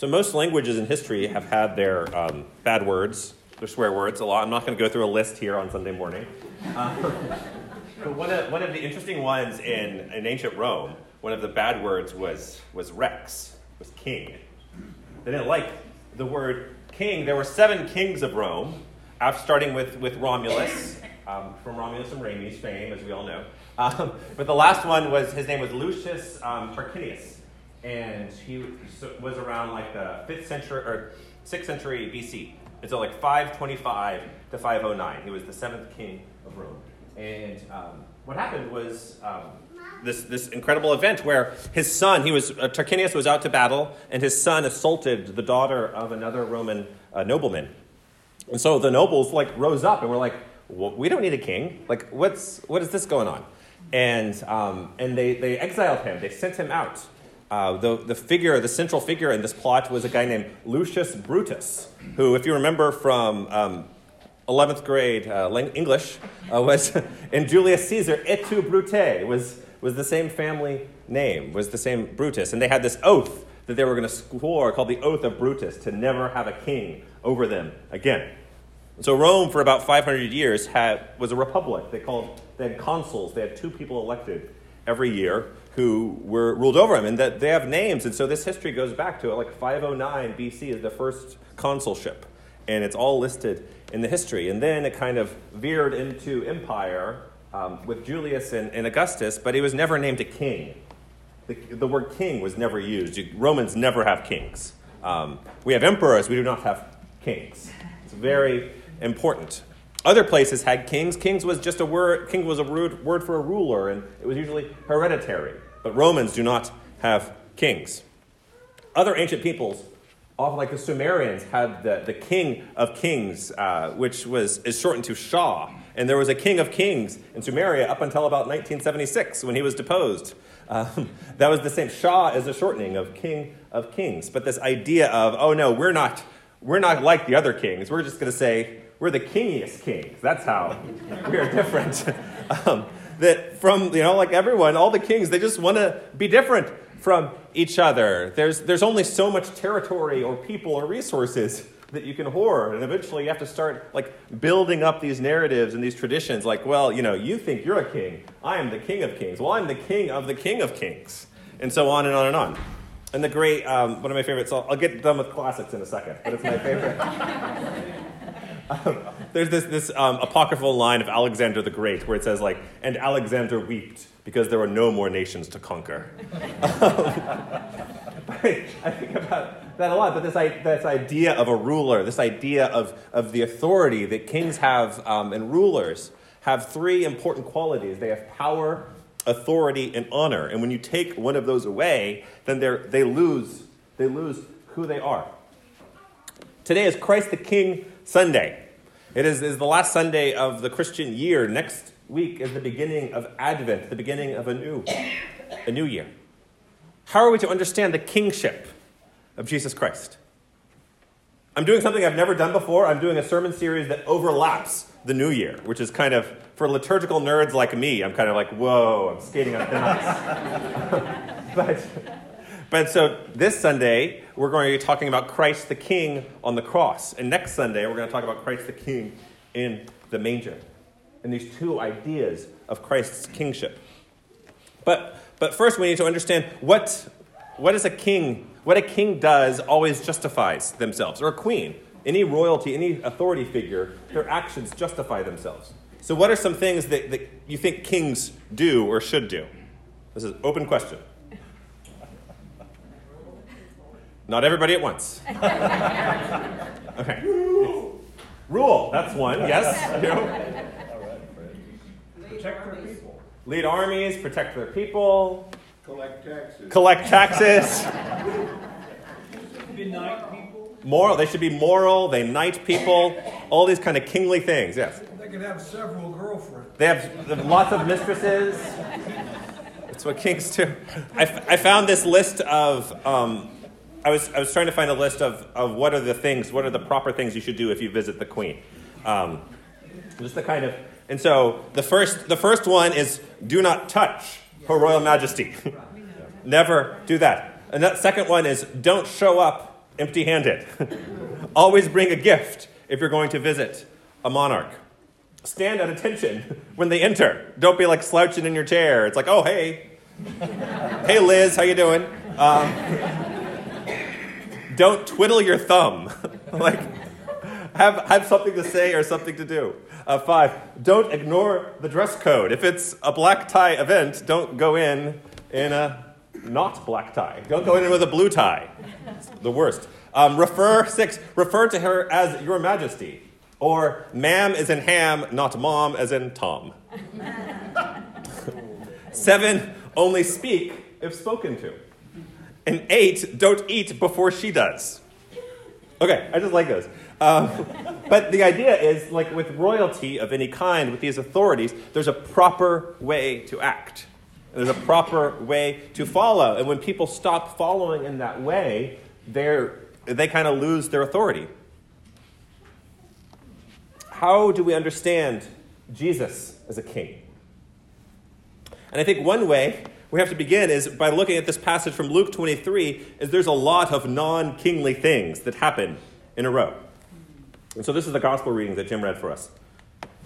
So most languages in history have had their um, bad words, their swear words a lot. I'm not going to go through a list here on Sunday morning. Um, but one of, one of the interesting ones in, in ancient Rome, one of the bad words was, was rex, was king. They didn't like the word king. There were seven kings of Rome, starting with, with Romulus, um, from Romulus and Remus fame, as we all know. Um, but the last one was, his name was Lucius um, Tarquinius and he was around like the fifth century or sixth century BC. And so like 525 to 509, he was the seventh king of Rome. And um, what happened was um, this, this incredible event where his son, he was uh, Tarquinius was out to battle, and his son assaulted the daughter of another Roman uh, nobleman. And so the nobles like rose up and were like, well, "We don't need a king. Like, what's what is this going on?" And um, and they they exiled him. They sent him out. Uh, the, the figure, the central figure in this plot was a guy named Lucius Brutus, who, if you remember from um, 11th grade uh, English, uh, was in Julius Caesar, et tu Brute, was, was the same family name, was the same Brutus. And they had this oath that they were going to score called the Oath of Brutus to never have a king over them again. So Rome, for about 500 years, had, was a republic. They, called, they had consuls. They had two people elected every year who were ruled over him, and that they have names. And so this history goes back to like 509 BC is the first consulship, and it's all listed in the history. And then it kind of veered into empire um, with Julius and, and, Augustus, but he was never named a king. The, the word king was never used. Romans never have kings. Um, we have emperors, we do not have kings. It's very important. Other places had kings. Kings was just a word. King was a word for a ruler, and it was usually hereditary. But Romans do not have kings. Other ancient peoples, often like the Sumerians, had the, the king of kings, uh, which was is shortened to Shah. And there was a king of kings in Sumeria up until about 1976 when he was deposed. Um, that was the same. Shah is a shortening of king of kings. But this idea of, oh no, we're not, we're not like the other kings. We're just going to say we're the kingiest kings. That's how we are different. um, that from, you know, like everyone, all the kings, they just want to be different from each other. There's, there's only so much territory or people or resources that you can hoard. And eventually you have to start like building up these narratives and these traditions like, well, you know, you think you're a king. I am the king of kings. Well, I'm the king of the king of kings. And so on and on and on. And the great, um, one of my favorites, I'll, I'll get done with classics in a second, but it's my favorite. Um, there's this, this um, apocryphal line of Alexander the Great where it says, like, and Alexander wept because there were no more nations to conquer. I think about that a lot, but this, this idea of a ruler, this idea of, of the authority that kings have um, and rulers have three important qualities. They have power, authority, and honor. And when you take one of those away, then they lose, they lose who they are. Today is Christ the King Sunday. It is, is the last Sunday of the Christian year. Next week is the beginning of Advent, the beginning of a new, a new year. How are we to understand the kingship of Jesus Christ? I'm doing something I've never done before. I'm doing a sermon series that overlaps the new year, which is kind of, for liturgical nerds like me, I'm kind of like, whoa, I'm skating on thin ice. but but so this Sunday, we're going to be talking about Christ the King on the cross. And next Sunday, we're going to talk about Christ the King in the manger. And these two ideas of Christ's kingship. But, but first, we need to understand what, what is a king, what a king does always justifies themselves, or a queen. Any royalty, any authority figure, their actions justify themselves. So, what are some things that, that you think kings do or should do? This is open question. Not everybody at once. okay. Rule, that's one, yes. Protect their people. Lead armies, protect their people. Collect taxes. Collect taxes. Be knight people. Moral, they should be moral, they knight people, all these kind of kingly things, yes. They could have several girlfriends. They have, they have lots of mistresses. That's what kings do. I, I found this list of um, I was, I was trying to find a list of, of what are the things, what are the proper things you should do if you visit the queen. Um, just the kind of, and so the first, the first one is do not touch her royal majesty. Never do that. And that second one is don't show up empty handed. Always bring a gift if you're going to visit a monarch. Stand at attention when they enter. Don't be like slouching in your chair. It's like, oh, hey. hey, Liz, how you doing? Um, don't twiddle your thumb. like, have, have something to say or something to do. Uh, five, don't ignore the dress code. If it's a black tie event, don't go in in a not black tie. Don't go in with a blue tie. It's the worst. Um, refer, six, refer to her as your majesty. Or ma'am is in ham, not mom as in Tom. Seven, only speak if spoken to. And eight, don't eat before she does. Okay, I just like those. Um, but the idea is like with royalty of any kind, with these authorities, there's a proper way to act. There's a proper way to follow. And when people stop following in that way, they're, they kind of lose their authority. How do we understand Jesus as a king? And I think one way we have to begin is by looking at this passage from Luke 23, is there's a lot of non-kingly things that happen in a row. And so this is the gospel reading that Jim read for us.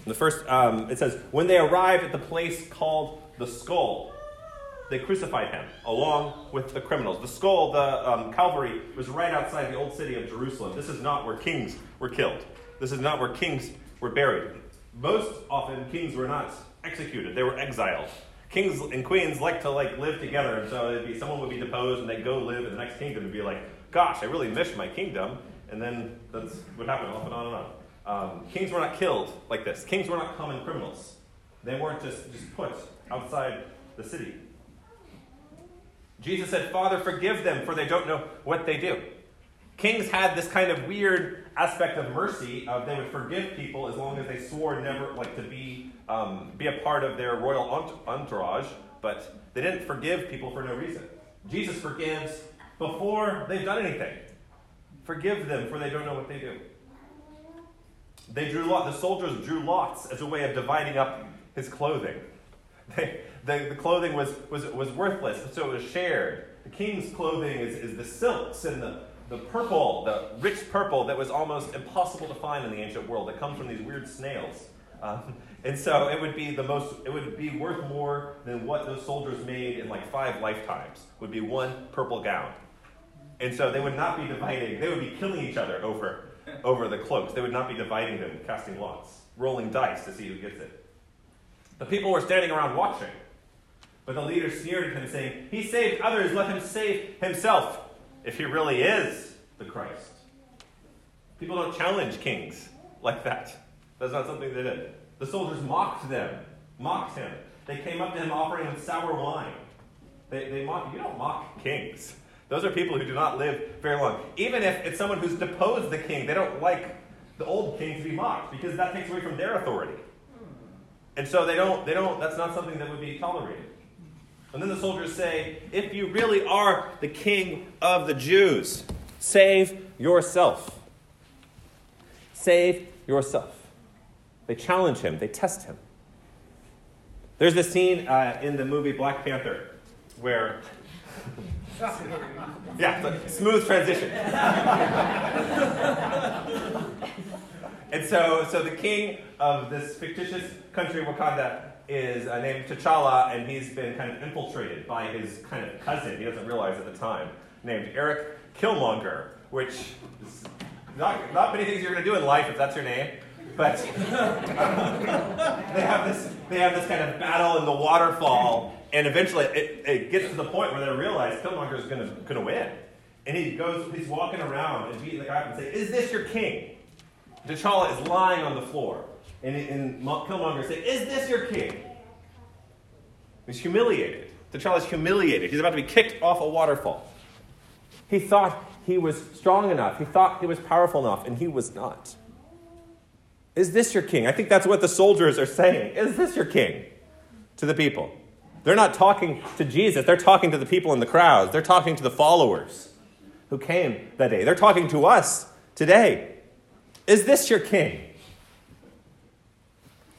The first, um, it says, when they arrived at the place called the skull, they crucified him along with the criminals. The skull, the um, Calvary, was right outside the old city of Jerusalem. This is not where kings were killed. This is not where kings were buried. Most often, kings were not executed; they were exiled. Kings and queens like to like live together, and so it'd be someone would be deposed, and they'd go live in the next kingdom, and be like, "Gosh, I really miss my kingdom." And then that's what happened, off and on and on. Um, kings were not killed like this. Kings were not common criminals. They weren't just, just put outside the city. Jesus said, Father, forgive them, for they don't know what they do. Kings had this kind of weird aspect of mercy of they would forgive people as long as they swore never like to be um, be a part of their royal entourage, but they didn't forgive people for no reason. Jesus forgives before they've done anything. Forgive them, for they don't know what they do. They drew lot. The soldiers drew lots as a way of dividing up his clothing. They, the, the clothing was, was, was worthless, so it was shared. The king's clothing is, is the silks and the, the purple, the rich purple that was almost impossible to find in the ancient world. that comes from these weird snails. Um, and so it would be the most, it would be worth more than what those soldiers made in like five lifetimes, would be one purple gown. And so they would not be dividing, they would be killing each other over, over the cloaks. They would not be dividing them, casting lots, rolling dice to see who gets it. The people were standing around watching. But the leader sneered at him, saying, He saved others, let him save himself, if he really is the Christ. People don't challenge kings like that. That's not something they did. The soldiers mocked them, mocked him. They came up to him offering him sour wine. They, they mock, you don't mock kings. Those are people who do not live very long. Even if it's someone who's deposed the king, they don't like the old king to be mocked because that takes away from their authority. And so they don't, they don't, that's not something that would be tolerated. And then the soldiers say, If you really are the king of the Jews, save yourself. Save yourself. They challenge him, they test him. There's this scene uh, in the movie Black Panther where. yeah, smooth transition. and so, so the king of this fictitious country, Wakanda, is uh, named T'Challa, and he's been kind of infiltrated by his kind of cousin, he doesn't realize at the time, named Eric Killmonger, which is not, not many things you're going to do in life if that's your name. But they have this they have this kind of battle in the waterfall, and eventually it, it gets to the point where they realize Killmonger is going to win, and he goes he's walking around and beating the guy up and say, "Is this your king?" T'Challa is lying on the floor, and, and Killmonger says, Is this your king? He's humiliated. T'Challa's humiliated. He's about to be kicked off a waterfall. He thought he was strong enough. He thought he was powerful enough, and he was not. Is this your king? I think that's what the soldiers are saying. Is this your king? To the people. They're not talking to Jesus, they're talking to the people in the crowds. They're talking to the followers who came that day. They're talking to us today. Is this your king?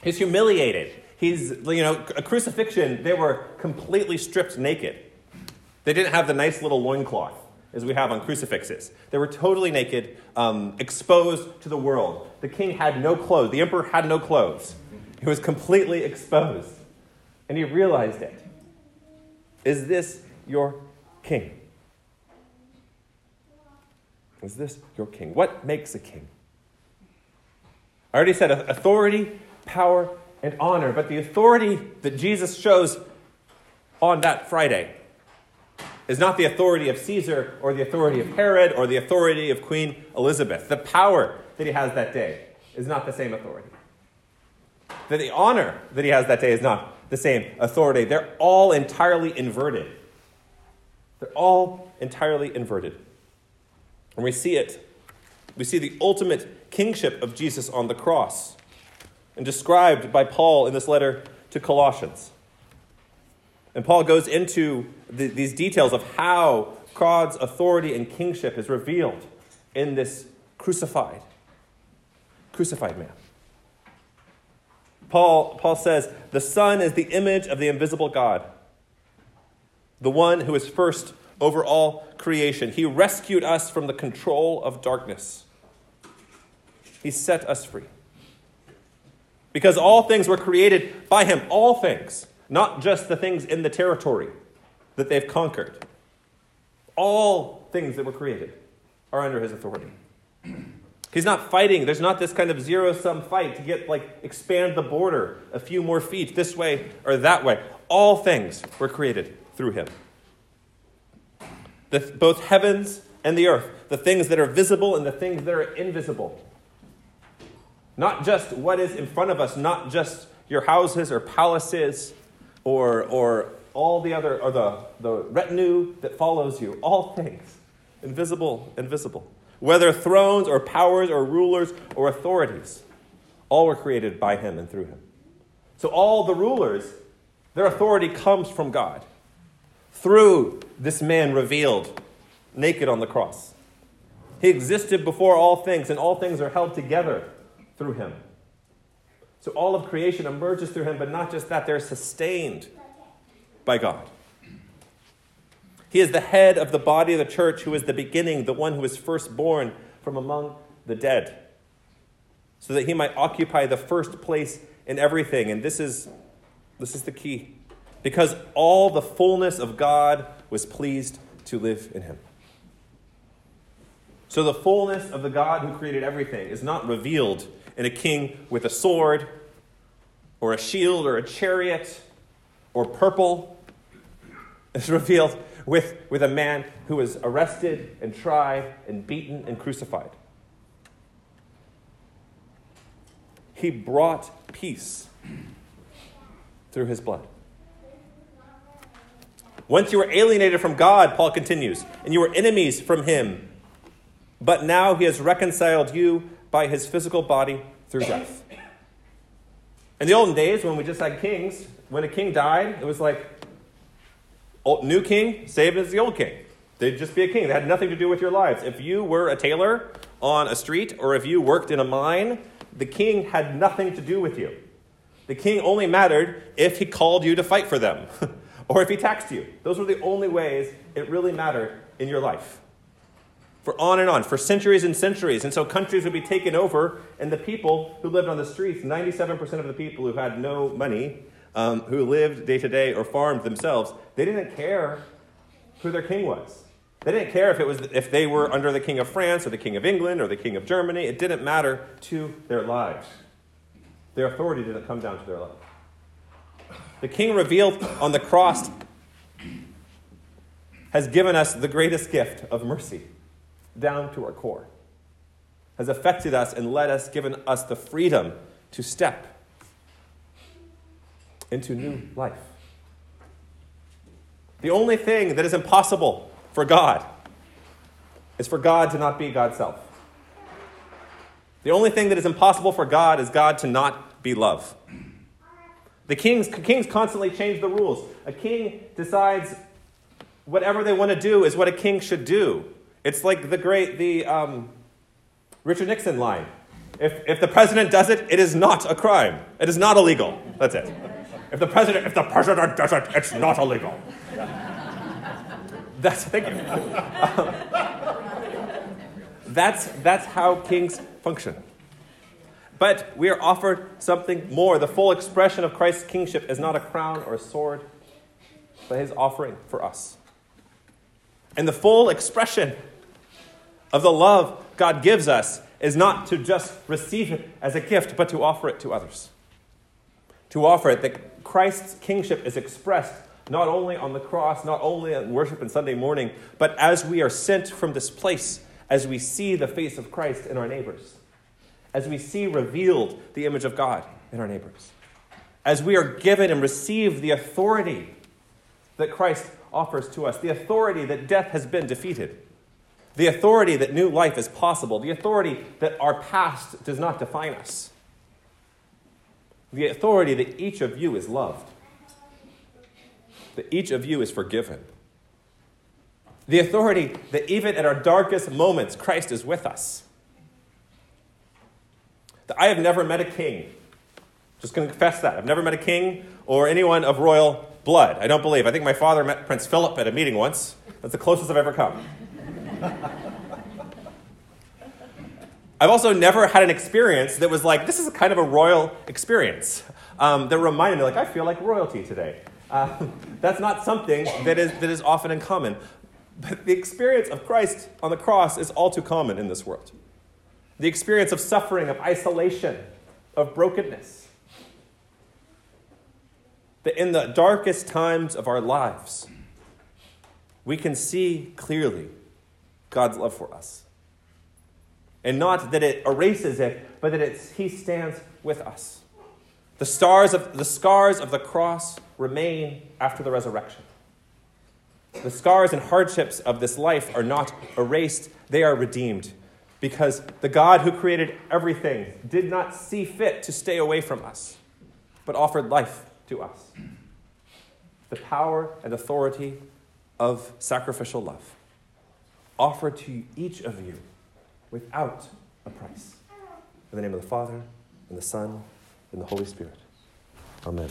He's humiliated. He's, you know, a crucifixion, they were completely stripped naked. They didn't have the nice little loincloth. as we have on crucifixes. They were totally naked, um, exposed to the world. The king had no clothes, the emperor had no clothes. He was completely exposed. And he realized it. Is this your king? Is this your king? What makes a king? I already said authority, power, and honor, but the authority that Jesus shows on that Friday is not the authority of Caesar or the authority of Herod or the authority of Queen Elizabeth. The power that he has that day is not the same authority. That the honor that he has that day is not the same authority. They're all entirely inverted. They're all entirely inverted. And we see it. We see the ultimate kingship of Jesus on the cross and described by Paul in this letter to Colossians. And Paul goes into the, these details of how God's authority and kingship is revealed in this crucified, crucified man. Paul, Paul says, The Son is the image of the invisible God, the one who is first over all creation. He rescued us from the control of darkness, He set us free. Because all things were created by Him, all things not just the things in the territory that they've conquered. All things that were created are under his authority. He's not fighting. There's not this kind of zero sum fight to get, like, expand the border a few more feet this way or that way. All things were created through him. The, both heavens and the earth, the things that are visible and the things that are invisible. Not just what is in front of us, not just your houses or palaces, or, or all the other, or the, the retinue that follows you, all things, invisible invisible. Whether thrones or powers or rulers or authorities, all were created by him and through him. So all the rulers, their authority comes from God through this man revealed naked on the cross. He existed before all things, and all things are held together through him. So all of creation emerges through him, but not just that, they're sustained by God. He is the head of the body of the church, who is the beginning, the one who was first born from among the dead, so that he might occupy the first place in everything. And this is, this is the key. Because all the fullness of God was pleased to live in him. So the fullness of the God who created everything is not revealed in a king with a sword or a shield or a chariot or purple. It's revealed with, with a man who was arrested and tried and beaten and crucified. He brought peace through his blood. Once you were alienated from God, Paul continues, and you were enemies from him, but now he has reconciled you by his physical body through death. In the olden days, when we just had kings, when a king died, it was like old, new king, same as the old king. They'd just be a king. They had nothing to do with your lives. If you were a tailor on a street or if you worked in a mine, the king had nothing to do with you. The king only mattered if he called you to fight for them or if he taxed you. Those were the only ways it really mattered in your life for on and on, for centuries and centuries. And so countries would be taken over, and the people who lived on the streets, 97% of the people who had no money, um, who lived day to day or farmed themselves, they didn't care who their king was. They didn't care if, it was, if they were under the king of France or the king of England or the king of Germany. It didn't matter to their lives. Their authority didn't come down to their life. The king revealed on the cross has given us the greatest gift of mercy down to our core, has affected us and led us, given us the freedom to step into new life. The only thing that is impossible for God is for God to not be God's self. The only thing that is impossible for God is God to not be love. The kings, kings constantly change the rules. A king decides whatever they want to do is what a king should do. It's like the great, the um, Richard Nixon line. If, if the president does it, it is not a crime. It is not illegal. That's it. If the president, if the president does it, it's not illegal. That's thank you. Um, that's that's how kings function. But we are offered something more. The full expression of Christ's kingship is not a crown or a sword, but his offering for us. And the full expression of the love God gives us is not to just receive it as a gift, but to offer it to others. To offer it that Christ's kingship is expressed not only on the cross, not only in worship and Sunday morning, but as we are sent from this place, as we see the face of Christ in our neighbors, as we see revealed the image of God in our neighbors, as we are given and receive the authority that Christ offers to us, the authority that death has been defeated, the authority that new life is possible, the authority that our past does not define us, the authority that each of you is loved, that each of you is forgiven, the authority that even at our darkest moments, Christ is with us. That I have never met a king. Just going to confess that. I've never met a king or anyone of royal blood. I don't believe. I think my father met Prince Philip at a meeting once. That's the closest I've ever come. I've also never had an experience that was like, this is kind of a royal experience um, that reminded me, like, I feel like royalty today. Uh, that's not something that is, that is often in common. But the experience of Christ on the cross is all too common in this world. The experience of suffering, of isolation, of brokenness. That in the darkest times of our lives, we can see clearly God's love for us. And not that it erases it, but that it's, He stands with us. The, stars of, the scars of the cross remain after the resurrection. The scars and hardships of this life are not erased, they are redeemed. Because the God who created everything did not see fit to stay away from us, but offered life to us. The power and authority of sacrificial love offered to each of you without a price. In the name of the Father, and the Son, and the Holy Spirit. Amen.